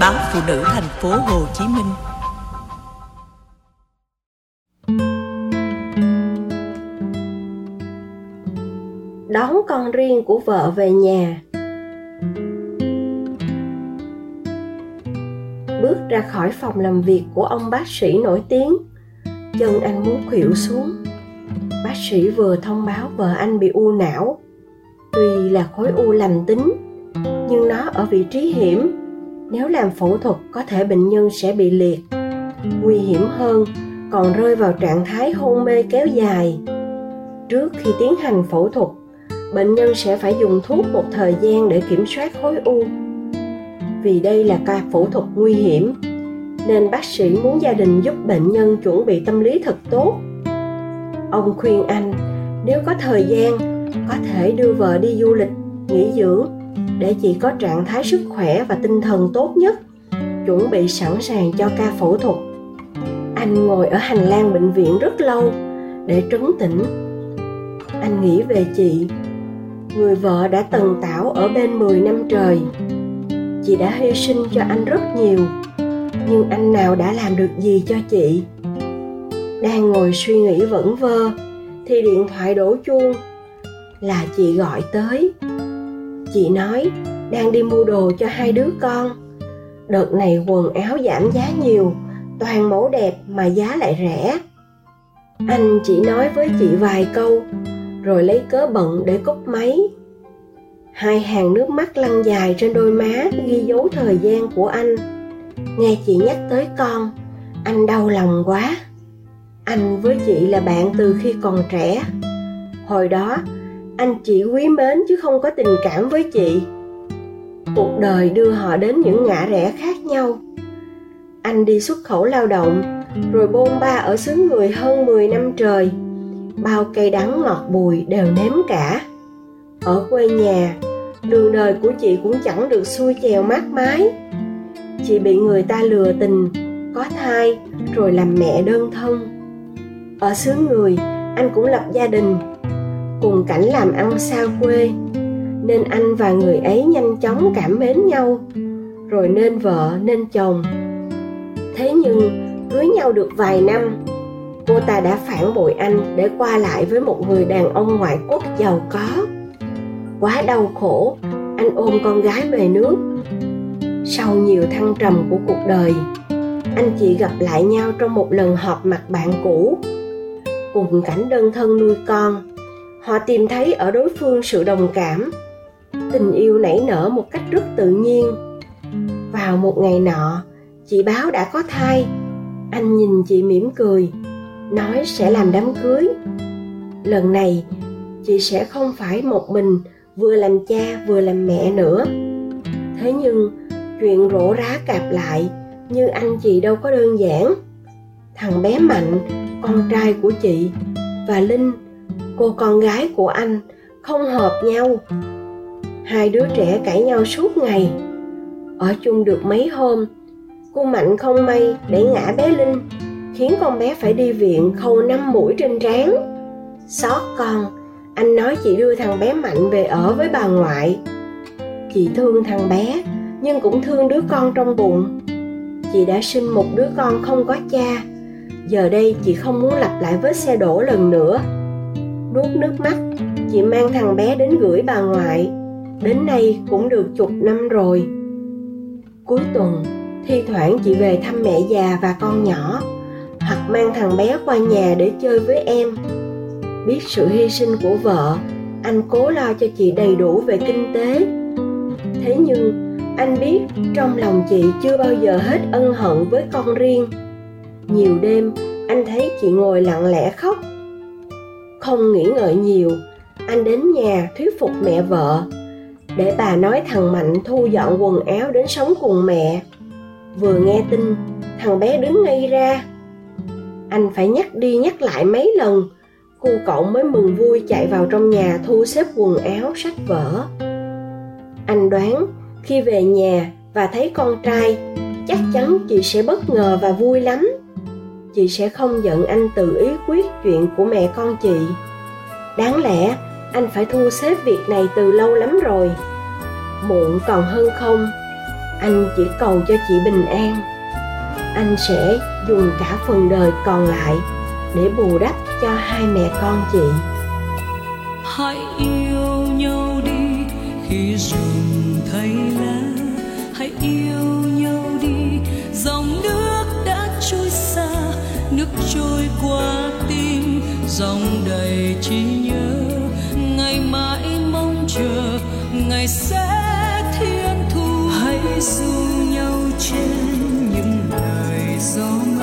báo phụ nữ thành phố Hồ Chí Minh. Đón con riêng của vợ về nhà. Bước ra khỏi phòng làm việc của ông bác sĩ nổi tiếng. Chân anh muốn khuỵu xuống. Bác sĩ vừa thông báo vợ anh bị u não. Tuy là khối u lành tính, Nhưng nó ở vị trí hiểm nếu làm phẫu thuật, có thể bệnh nhân sẽ bị liệt, nguy hiểm hơn, còn rơi vào trạng thái hôn mê kéo dài. Trước khi tiến hành phẫu thuật, bệnh nhân sẽ phải dùng thuốc một thời gian để kiểm soát khối u. Vì đây là ca phẫu thuật nguy hiểm, nên bác sĩ muốn gia đình giúp bệnh nhân chuẩn bị tâm lý thật tốt. Ông khuyên anh, nếu có thời gian, có thể đưa vợ đi du lịch, nghỉ dưỡng để chị có trạng thái sức khỏe và tinh thần tốt nhất, chuẩn bị sẵn sàng cho ca phẫu thuật. Anh ngồi ở hành lang bệnh viện rất lâu để trấn tĩnh. Anh nghĩ về chị. Người vợ đã tần tảo ở bên 10 năm trời. Chị đã hy sinh cho anh rất nhiều, nhưng anh nào đã làm được gì cho chị? Đang ngồi suy nghĩ vẩn vơ, thì điện thoại đổ chuông. Là chị gọi tới chị nói, đang đi mua đồ cho hai đứa con. Đợt này quần áo giảm giá nhiều, toàn mẫu đẹp mà giá lại rẻ. Anh chỉ nói với chị vài câu, rồi lấy cớ bận để cúp máy. Hai hàng nước mắt lăn dài trên đôi má ghi dấu thời gian của anh. Nghe chị nhắc tới con, anh đau lòng quá. Anh với chị là bạn từ khi còn trẻ. Hồi đó anh chỉ quý mến chứ không có tình cảm với chị. Cuộc đời đưa họ đến những ngã rẽ khác nhau. Anh đi xuất khẩu lao động, rồi bôn ba ở xứ người hơn 10 năm trời. Bao cây đắng ngọt bùi đều nếm cả. Ở quê nhà, đường đời của chị cũng chẳng được xuôi chèo mát mái. Chị bị người ta lừa tình, có thai, rồi làm mẹ đơn thân. Ở xứ người, anh cũng lập gia đình cùng cảnh làm ăn xa quê. Nên anh và người ấy nhanh chóng cảm mến nhau. Rồi nên vợ, nên chồng. Thế nhưng, cưới nhau được vài năm, cô ta đã phản bội anh để qua lại với một người đàn ông ngoại quốc giàu có. Quá đau khổ, anh ôm con gái về nước. Sau nhiều thăng trầm của cuộc đời, anh chị gặp lại nhau trong một lần họp mặt bạn cũ. Cùng cảnh đơn thân nuôi con họ tìm thấy ở đối phương sự đồng cảm. Tình yêu nảy nở một cách rất tự nhiên. Vào một ngày nọ, chị báo đã có thai. Anh nhìn chị mỉm cười, nói sẽ làm đám cưới. Lần này, chị sẽ không phải một mình, vừa làm cha vừa làm mẹ nữa. Thế nhưng, chuyện rổ rá cạp lại, như anh chị đâu có đơn giản. Thằng bé mạnh, con trai của chị và linh cô con gái của anh không hợp nhau. Hai đứa trẻ cãi nhau suốt ngày. Ở chung được mấy hôm, cô mạnh không may để ngã bé linh, khiến con bé phải đi viện khâu năm mũi trên trán. Xót con, anh nói chị đưa thằng bé mạnh về ở với bà ngoại. Chị thương thằng bé, nhưng cũng thương đứa con trong bụng. Chị đã sinh một đứa con không có cha. Giờ đây chị không muốn lặp lại vết xe đổ lần nữa nuốt nước mắt. Chị mang thằng bé đến gửi bà ngoại. Đến nay cũng được chục năm rồi. Cuối tuần, thi thoảng chị về thăm mẹ già và con nhỏ, hoặc mang thằng bé qua nhà để chơi với em. Biết sự hy sinh của vợ, anh cố lo cho chị đầy đủ về kinh tế. Thế nhưng, anh biết trong lòng chị chưa bao giờ hết ân hận với con riêng. Nhiều đêm, anh thấy chị ngồi lặng lẽ khóc không nghĩ ngợi nhiều. Anh đến nhà thuyết phục mẹ vợ. Để bà nói thằng mạnh thu dọn quần áo đến sống cùng mẹ. Vừa nghe tin, thằng bé đứng ngay ra. Anh phải nhắc đi nhắc lại mấy lần. Cô cậu mới mừng vui chạy vào trong nhà thu xếp quần áo, sách vở. Anh đoán, khi về nhà và thấy con trai, chắc chắn chị sẽ bất ngờ và vui lắm chị sẽ không giận anh tự ý quyết chuyện của mẹ con chị. Đáng lẽ, anh phải thu xếp việc này từ lâu lắm rồi. Muộn còn hơn không, anh chỉ cầu cho chị bình an. Anh sẽ dùng cả phần đời còn lại để bù đắp cho hai mẹ con chị. Hãy yêu nhau đi, khi rừng thấy lá, hãy yêu dòng đầy trí nhớ. Ngày mãi mong chờ, ngày sẽ thiên thu. Hãy du nhau trên những lời gió mưa